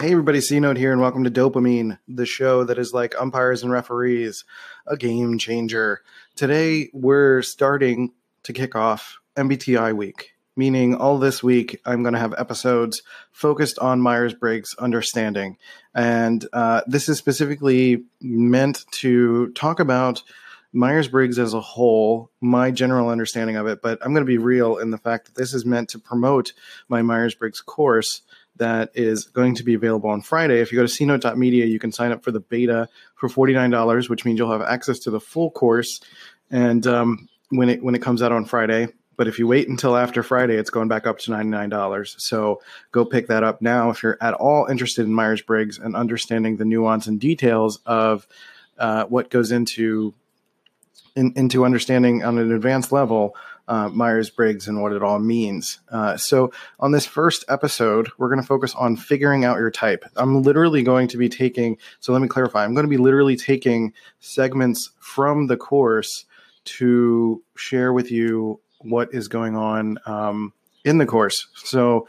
Hey everybody, C Note here, and welcome to Dopamine, the show that is like umpires and referees, a game changer. Today we're starting to kick off MBTI week, meaning all this week I'm going to have episodes focused on Myers Briggs understanding. And uh, this is specifically meant to talk about Myers Briggs as a whole, my general understanding of it, but I'm going to be real in the fact that this is meant to promote my Myers Briggs course that is going to be available on Friday. If you go to cnote.media, you can sign up for the beta for $49, which means you'll have access to the full course. And um, when it when it comes out on Friday, but if you wait until after Friday, it's going back up to $99. So go pick that up now if you're at all interested in Myers Briggs and understanding the nuance and details of uh, what goes into in, into understanding on an advanced level uh, Myers Briggs and what it all means. Uh, so, on this first episode, we're going to focus on figuring out your type. I'm literally going to be taking, so let me clarify, I'm going to be literally taking segments from the course to share with you what is going on um, in the course. So,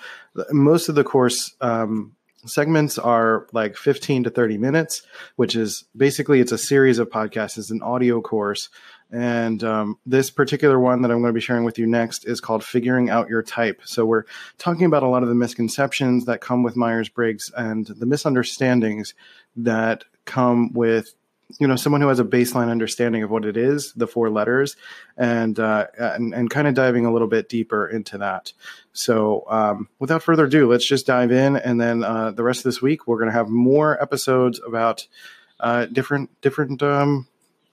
most of the course um, segments are like 15 to 30 minutes which is basically it's a series of podcasts it's an audio course and um, this particular one that I'm going to be sharing with you next is called Figuring Out Your Type. So, we're talking about a lot of the misconceptions that come with Myers Briggs and the misunderstandings that come with you know someone who has a baseline understanding of what it is the four letters and uh, and, and kind of diving a little bit deeper into that so um, without further ado let's just dive in and then uh, the rest of this week we're going to have more episodes about uh, different different um,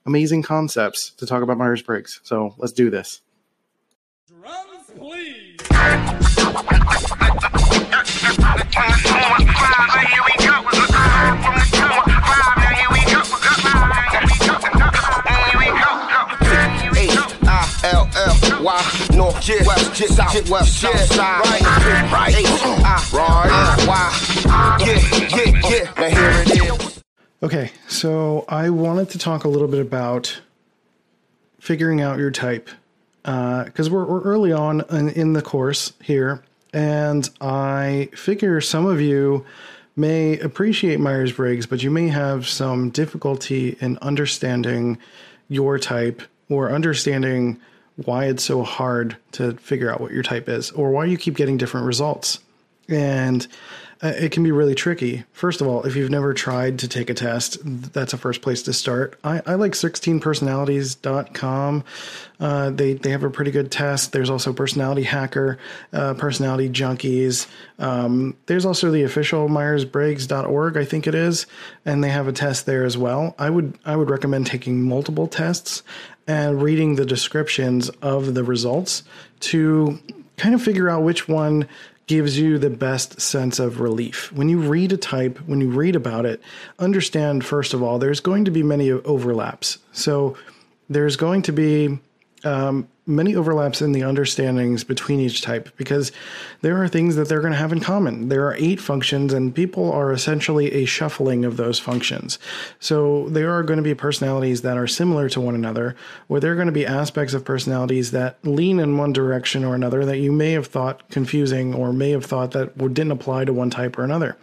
amazing concepts to talk about Myers Briggs. So let's do this. Drums, please. Why north, west, south, west, south side, right, ah, right, ah, right, why, ah, yeah, yeah, yeah. Now here it is. Okay, so I wanted to talk a little bit about figuring out your type because uh, we're, we're, early on in, in, the course here, and I figure some of you may appreciate Myers Briggs, but you may have some difficulty in understanding your type or understanding why it's so hard to figure out what your type is or why you keep getting different results. And uh, it can be really tricky. First of all, if you've never tried to take a test, that's a first place to start. I, I like 16personalities.com. Uh, they, they have a pretty good test. There's also Personality Hacker, uh, Personality Junkies. Um, there's also the official MyersBriggs.org, I think it is, and they have a test there as well. I would I would recommend taking multiple tests and reading the descriptions of the results to kind of figure out which one gives you the best sense of relief. When you read a type, when you read about it, understand first of all, there's going to be many overlaps. So there's going to be um, many overlaps in the understandings between each type because there are things that they're going to have in common. There are eight functions, and people are essentially a shuffling of those functions. So there are going to be personalities that are similar to one another, or there are going to be aspects of personalities that lean in one direction or another that you may have thought confusing or may have thought that didn't apply to one type or another.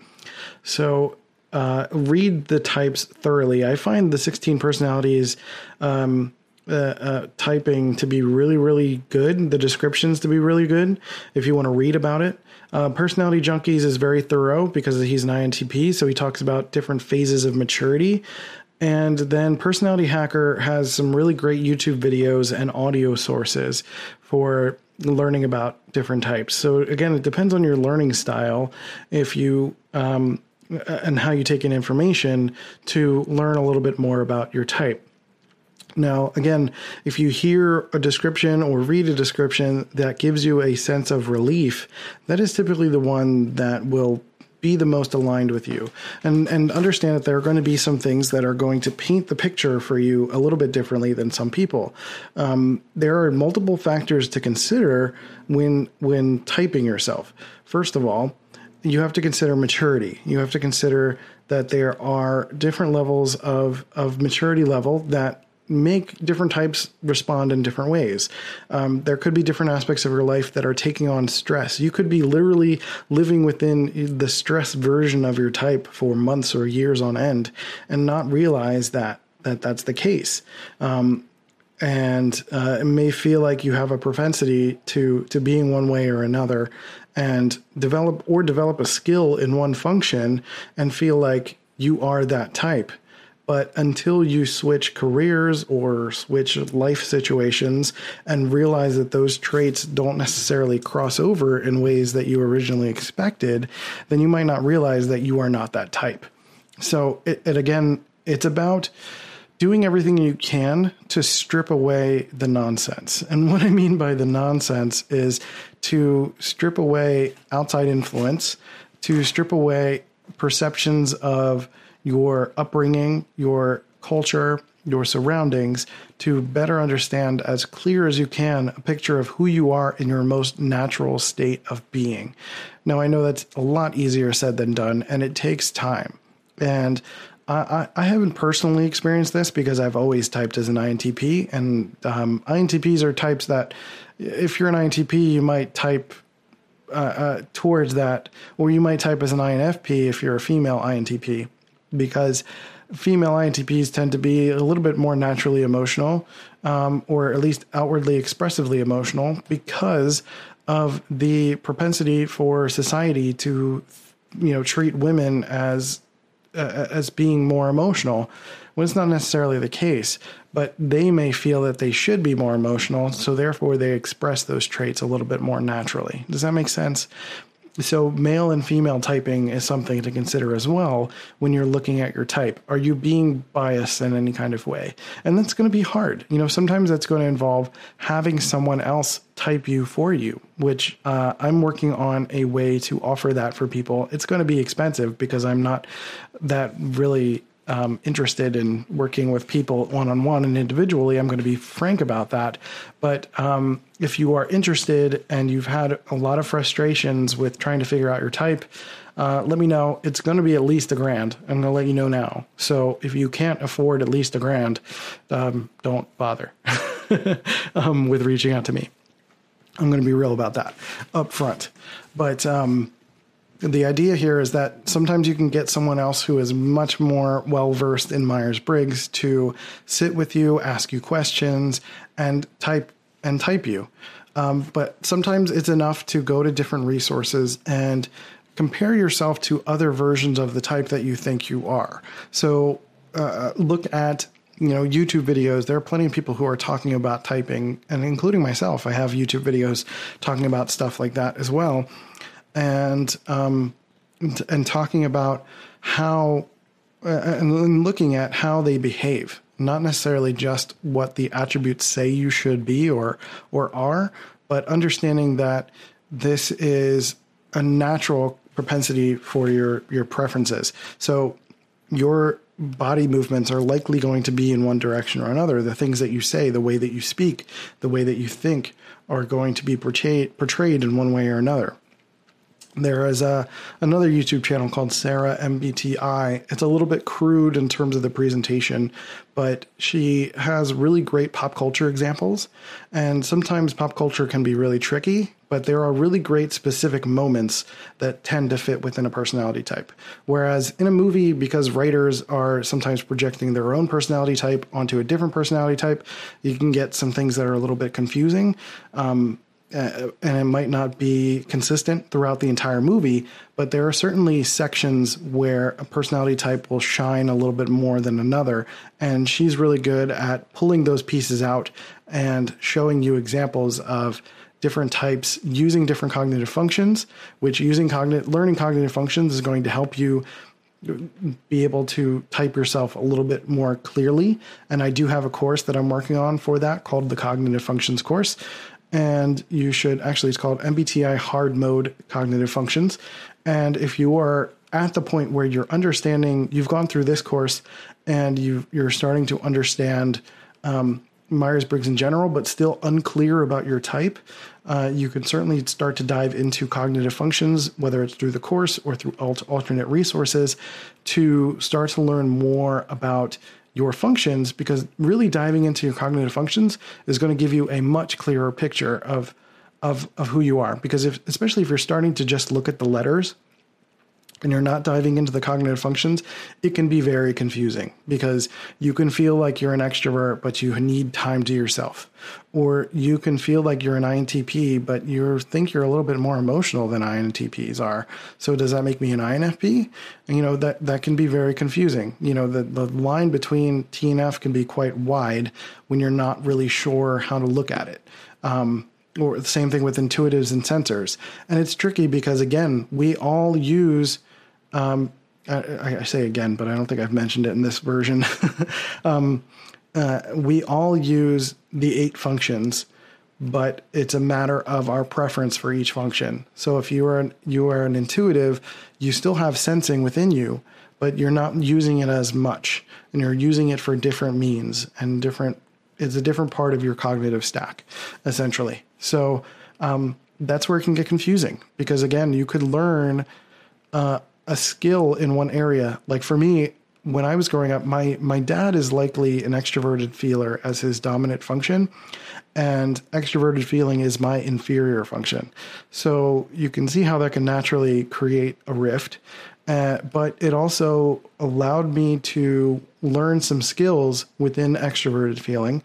So uh, read the types thoroughly. I find the 16 personalities. Um, uh, uh, typing to be really, really good, the descriptions to be really good if you want to read about it. Uh, Personality Junkies is very thorough because he's an INTP, so he talks about different phases of maturity. And then Personality Hacker has some really great YouTube videos and audio sources for learning about different types. So again, it depends on your learning style. If you um, and how you take in information to learn a little bit more about your type. Now, again, if you hear a description or read a description that gives you a sense of relief, that is typically the one that will be the most aligned with you. And and understand that there are going to be some things that are going to paint the picture for you a little bit differently than some people. Um, there are multiple factors to consider when when typing yourself. First of all, you have to consider maturity. You have to consider that there are different levels of, of maturity level that make different types respond in different ways. Um, there could be different aspects of your life that are taking on stress. You could be literally living within the stress version of your type for months or years on end and not realize that that that's the case. Um, and uh, it may feel like you have a propensity to to being one way or another and develop or develop a skill in one function and feel like you are that type but until you switch careers or switch life situations and realize that those traits don't necessarily cross over in ways that you originally expected, then you might not realize that you are not that type. So, it, it again, it's about doing everything you can to strip away the nonsense. And what I mean by the nonsense is to strip away outside influence, to strip away perceptions of your upbringing, your culture, your surroundings to better understand as clear as you can a picture of who you are in your most natural state of being. Now, I know that's a lot easier said than done, and it takes time. And I, I haven't personally experienced this because I've always typed as an INTP, and um, INTPs are types that, if you're an INTP, you might type uh, uh, towards that, or you might type as an INFP if you're a female INTP, because female INTPs tend to be a little bit more naturally emotional, um, or at least outwardly expressively emotional, because of the propensity for society to, you know, treat women as uh, as being more emotional when it's not necessarily the case but they may feel that they should be more emotional so therefore they express those traits a little bit more naturally. Does that make sense so, male and female typing is something to consider as well when you're looking at your type. Are you being biased in any kind of way? And that's going to be hard. You know, sometimes that's going to involve having someone else type you for you, which uh, I'm working on a way to offer that for people. It's going to be expensive because I'm not that really um, interested in working with people one on one and individually. I'm going to be frank about that. But um, if you are interested and you've had a lot of frustrations with trying to figure out your type, uh, let me know. It's going to be at least a grand. I'm going to let you know now. So if you can't afford at least a grand, um, don't bother um, with reaching out to me. I'm going to be real about that up front. But um, the idea here is that sometimes you can get someone else who is much more well versed in Myers Briggs to sit with you, ask you questions, and type and type you. Um, but sometimes it's enough to go to different resources and compare yourself to other versions of the type that you think you are. So uh, look at you know YouTube videos. There are plenty of people who are talking about typing, and including myself. I have YouTube videos talking about stuff like that as well and um, and talking about how uh, and looking at how they behave, not necessarily just what the attributes say you should be or or are, but understanding that this is a natural propensity for your your preferences. So your body movements are likely going to be in one direction or another. The things that you say, the way that you speak, the way that you think are going to be portrayed portrayed in one way or another. There is a another YouTube channel called Sarah MBTI. It's a little bit crude in terms of the presentation, but she has really great pop culture examples. And sometimes pop culture can be really tricky, but there are really great specific moments that tend to fit within a personality type. Whereas in a movie, because writers are sometimes projecting their own personality type onto a different personality type, you can get some things that are a little bit confusing. Um, uh, and it might not be consistent throughout the entire movie, but there are certainly sections where a personality type will shine a little bit more than another. And she's really good at pulling those pieces out and showing you examples of different types using different cognitive functions, which using cognitive learning cognitive functions is going to help you be able to type yourself a little bit more clearly. And I do have a course that I'm working on for that called the Cognitive Functions course and you should actually it's called MBTI hard mode cognitive functions. And if you are at the point where you're understanding, you've gone through this course and you you're starting to understand um, Myers Briggs in general, but still unclear about your type, uh, you can certainly start to dive into cognitive functions, whether it's through the course or through alt- alternate resources, to start to learn more about your functions because really diving into your cognitive functions is going to give you a much clearer picture of of of who you are. Because if especially if you're starting to just look at the letters and you're not diving into the cognitive functions, it can be very confusing because you can feel like you're an extrovert, but you need time to yourself. Or you can feel like you're an INTP, but you think you're a little bit more emotional than INTPs are. So does that make me an INFP? And, you know, that, that can be very confusing. You know, the, the line between T and F can be quite wide when you're not really sure how to look at it. Um, or the same thing with intuitives and sensors. And it's tricky because, again, we all use um, I, I, say again, but I don't think I've mentioned it in this version. um, uh, we all use the eight functions, but it's a matter of our preference for each function. So if you are an, you are an intuitive, you still have sensing within you, but you're not using it as much, and you're using it for different means and different. It's a different part of your cognitive stack, essentially. So um, that's where it can get confusing because again, you could learn. Uh, a skill in one area. Like for me, when I was growing up, my my dad is likely an extroverted feeler as his dominant function, and extroverted feeling is my inferior function. So you can see how that can naturally create a rift. Uh, but it also allowed me to learn some skills within extroverted feeling,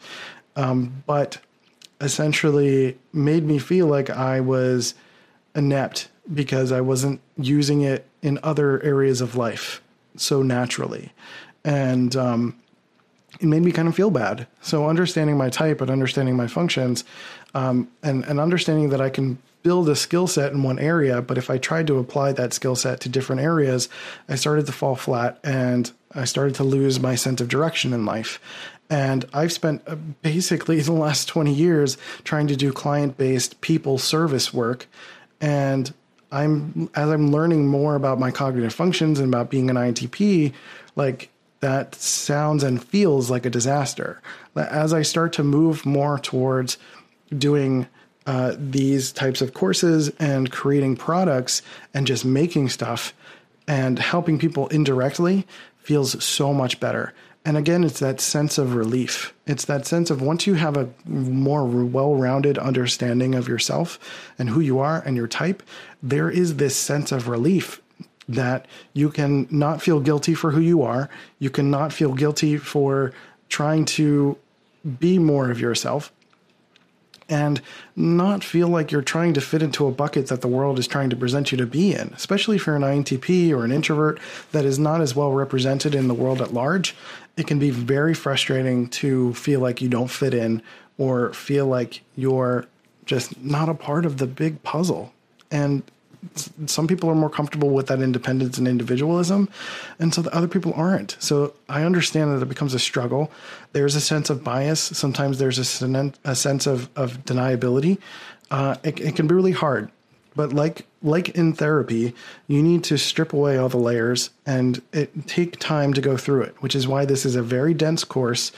um, but essentially made me feel like I was inept because I wasn't using it in other areas of life so naturally. And um, it made me kind of feel bad. So understanding my type and understanding my functions um, and, and understanding that I can build a skill set in one area, but if I tried to apply that skill set to different areas, I started to fall flat and I started to lose my sense of direction in life. And I've spent uh, basically the last 20 years trying to do client based people service work. And I'm as I'm learning more about my cognitive functions and about being an INTP, like that sounds and feels like a disaster. As I start to move more towards doing uh, these types of courses and creating products and just making stuff and helping people indirectly feels so much better. And again, it's that sense of relief. It's that sense of once you have a more well rounded understanding of yourself and who you are and your type, there is this sense of relief that you can not feel guilty for who you are. You can not feel guilty for trying to be more of yourself and not feel like you're trying to fit into a bucket that the world is trying to present you to be in, especially if you're an INTP or an introvert that is not as well represented in the world at large. It can be very frustrating to feel like you don't fit in or feel like you're just not a part of the big puzzle. And some people are more comfortable with that independence and individualism, and so the other people aren't. So I understand that it becomes a struggle. There's a sense of bias. Sometimes there's a, a sense of of deniability. Uh, it, it can be really hard, but like like in therapy, you need to strip away all the layers and it take time to go through it. Which is why this is a very dense course,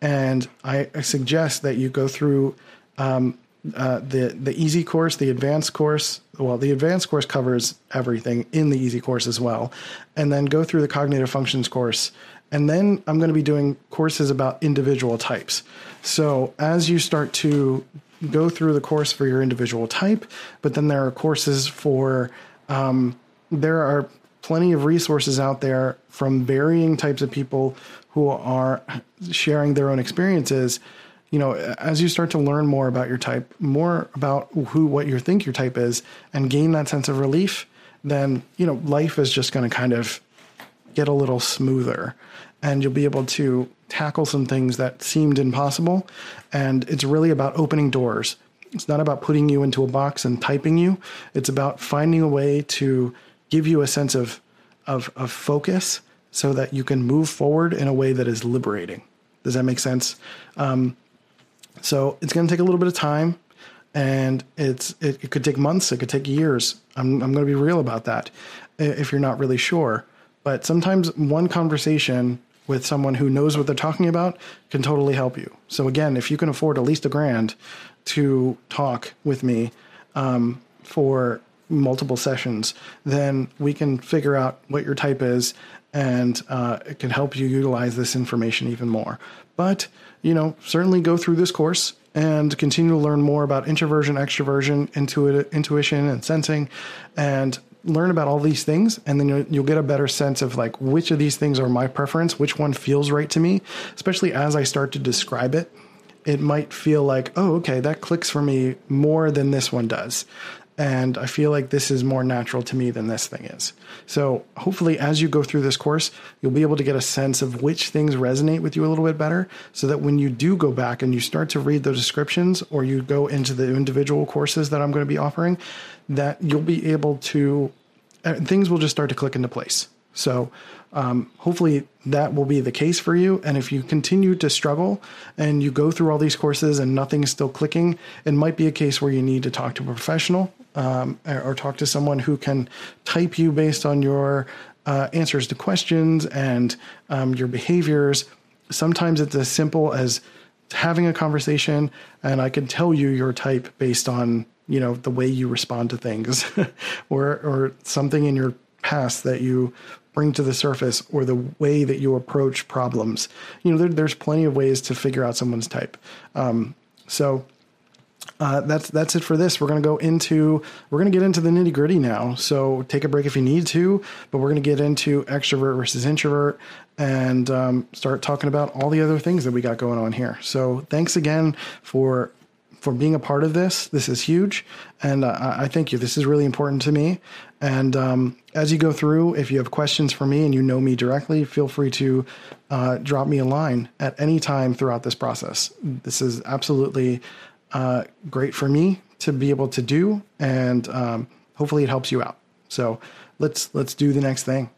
and I, I suggest that you go through. Um, uh, the the easy course, the advanced course. Well, the advanced course covers everything in the easy course as well, and then go through the cognitive functions course. And then I'm going to be doing courses about individual types. So as you start to go through the course for your individual type, but then there are courses for um, there are plenty of resources out there from varying types of people who are sharing their own experiences you know, as you start to learn more about your type, more about who, what you think your type is, and gain that sense of relief, then, you know, life is just going to kind of get a little smoother and you'll be able to tackle some things that seemed impossible. And it's really about opening doors. It's not about putting you into a box and typing you. It's about finding a way to give you a sense of, of, of focus so that you can move forward in a way that is liberating. Does that make sense? Um, so it's going to take a little bit of time, and it's it, it could take months. It could take years. I'm I'm going to be real about that if you're not really sure. But sometimes one conversation with someone who knows what they're talking about can totally help you. So again, if you can afford at least a grand to talk with me um, for multiple sessions, then we can figure out what your type is and uh, it can help you utilize this information even more. But, you know, certainly go through this course and continue to learn more about introversion, extroversion, intuit- intuition, and sensing, and learn about all these things. And then you'll, you'll get a better sense of like which of these things are my preference, which one feels right to me, especially as I start to describe it. It might feel like, oh, okay, that clicks for me more than this one does and I feel like this is more natural to me than this thing is. So, hopefully, as you go through this course, you'll be able to get a sense of which things resonate with you a little bit better so that when you do go back and you start to read the descriptions or you go into the individual courses that I'm going to be offering, that you'll be able to, uh, things will just start to click into place. So, um, hopefully that will be the case for you. And if you continue to struggle and you go through all these courses and nothing's still clicking, it might be a case where you need to talk to a professional um, or talk to someone who can type you based on your uh, answers to questions and um, your behaviors. Sometimes it's as simple as having a conversation, and I can tell you your type based on you know the way you respond to things, or or something in your past that you bring to the surface or the way that you approach problems. You know, there, there's plenty of ways to figure out someone's type. Um, so uh, that's that's it for this. We're gonna go into we're gonna get into the nitty gritty now. So take a break if you need to, but we're gonna get into extrovert versus introvert and um, start talking about all the other things that we got going on here. So thanks again for for being a part of this. This is huge, and uh, I thank you. This is really important to me. And um, as you go through, if you have questions for me and you know me directly, feel free to uh, drop me a line at any time throughout this process. This is absolutely uh, great for me to be able to do, and um, hopefully it helps you out. So let's let's do the next thing.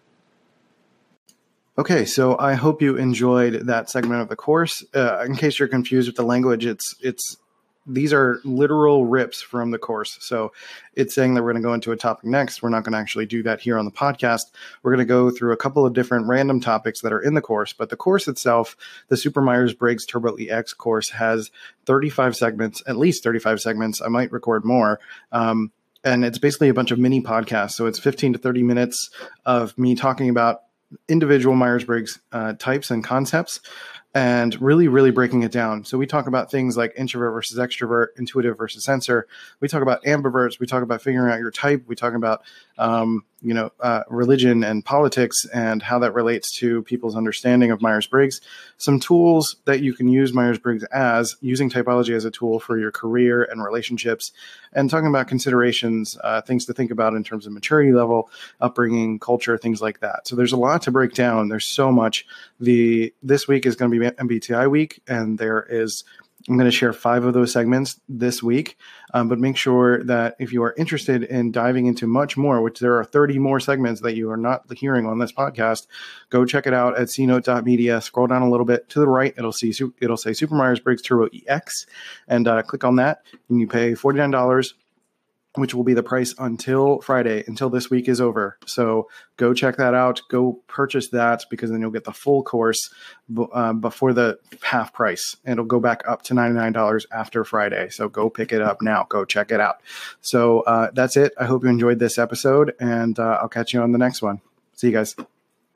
Okay, so I hope you enjoyed that segment of the course. Uh, in case you're confused with the language, it's it's these are literal rips from the course. So it's saying that we're going to go into a topic next. We're not going to actually do that here on the podcast. We're going to go through a couple of different random topics that are in the course, but the course itself, the Super Myers Briggs Turbo EX course, has 35 segments, at least 35 segments. I might record more. Um, and it's basically a bunch of mini podcasts. So it's 15 to 30 minutes of me talking about individual Myers Briggs uh, types and concepts and really, really breaking it down. So we talk about things like introvert versus extrovert, intuitive versus sensor. We talk about ambiverts. We talk about figuring out your type. We talk about um, you know, uh, religion and politics and how that relates to people's understanding of Myers Briggs. Some tools that you can use Myers Briggs as, using typology as a tool for your career and relationships, and talking about considerations, uh, things to think about in terms of maturity level, upbringing, culture, things like that. So there's a lot to break down. There's so much. The this week is going to be MBTI week, and there is I'm going to share five of those segments this week, um, but make sure that if you are interested in diving into much more, which there are 30 more segments that you are not hearing on this podcast, go check it out at cnote.media. Scroll down a little bit to the right. It'll see it'll say Super Myers Briggs Turbo EX, and uh, click on that, and you pay $49 which will be the price until Friday, until this week is over. So go check that out. Go purchase that because then you'll get the full course um, before the half price. And it'll go back up to $99 after Friday. So go pick it up now. Go check it out. So uh, that's it. I hope you enjoyed this episode, and uh, I'll catch you on the next one. See you guys.